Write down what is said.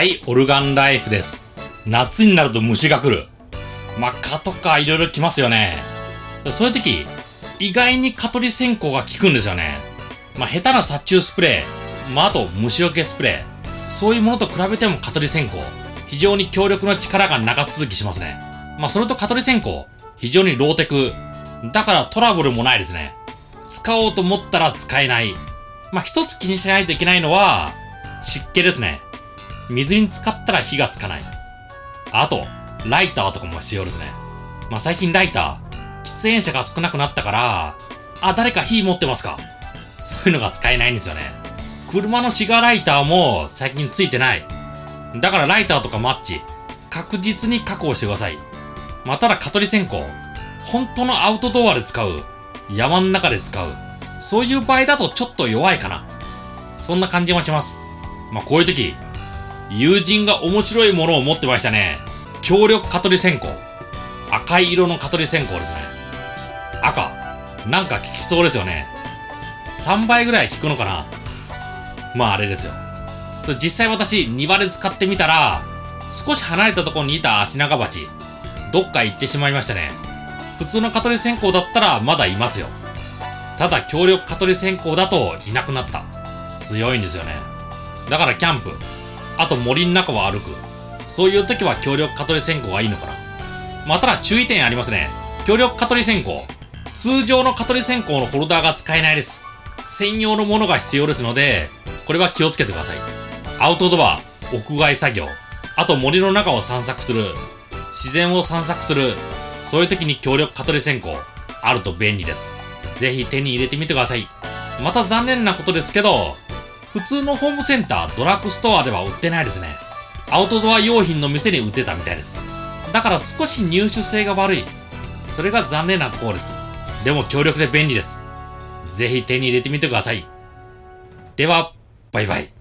はい、オルガンライフです。夏になると虫が来る。まあ、蚊とかいろいろ来ますよね。そういう時、意外に蚊取り線香が効くんですよね。まあ、下手な殺虫スプレー、まあ、あと虫除けスプレー、そういうものと比べても蚊取り線香、非常に強力な力が長続きしますね。まあ、それと蚊取り線香、非常にローテク。だからトラブルもないですね。使おうと思ったら使えない。まあ、一つ気にしないといけないのは、湿気ですね。水に浸かったら火がつかない。あと、ライターとかも必要ですね。まあ、最近ライター、喫煙者が少なくなったから、あ、誰か火持ってますかそういうのが使えないんですよね。車のシガーライターも最近ついてない。だからライターとかマッチ、確実に確保してください。まあ、ただ蚊取り線香、本当のアウトドアで使う、山の中で使う、そういう場合だとちょっと弱いかな。そんな感じもします。まあ、こういう時、友人が面白いものを持ってましたね。強力蚊取り線香。赤い色の蚊取り線香ですね。赤。なんか効きそうですよね。3倍ぐらい効くのかなまああれですよ。それ実際私庭で使ってみたら、少し離れたところにいた足長鉢、どっか行ってしまいましたね。普通の蚊取り線香だったらまだいますよ。ただ強力蚊取り線香だといなくなった。強いんですよね。だからキャンプ、あと森の中を歩く。そういう時は強力蚊取り線香がいいのかな。まあ、ただ注意点ありますね。強力蚊取り線香。通常の蚊取り線香のホルダーが使えないです。専用のものが必要ですので、これは気をつけてください。アウトドア、屋外作業、あと森の中を散策する、自然を散策する、そういう時に強力蚊取り線香、あると便利です。ぜひ手に入れてみてください。また残念なことですけど、普通のホームセンター、ドラッグストアでは売ってないですね。アウトドア用品の店に売ってたみたいです。だから少し入手性が悪い。それが残念なところです。でも強力で便利です。ぜひ手に入れてみてください。では、バイバイ。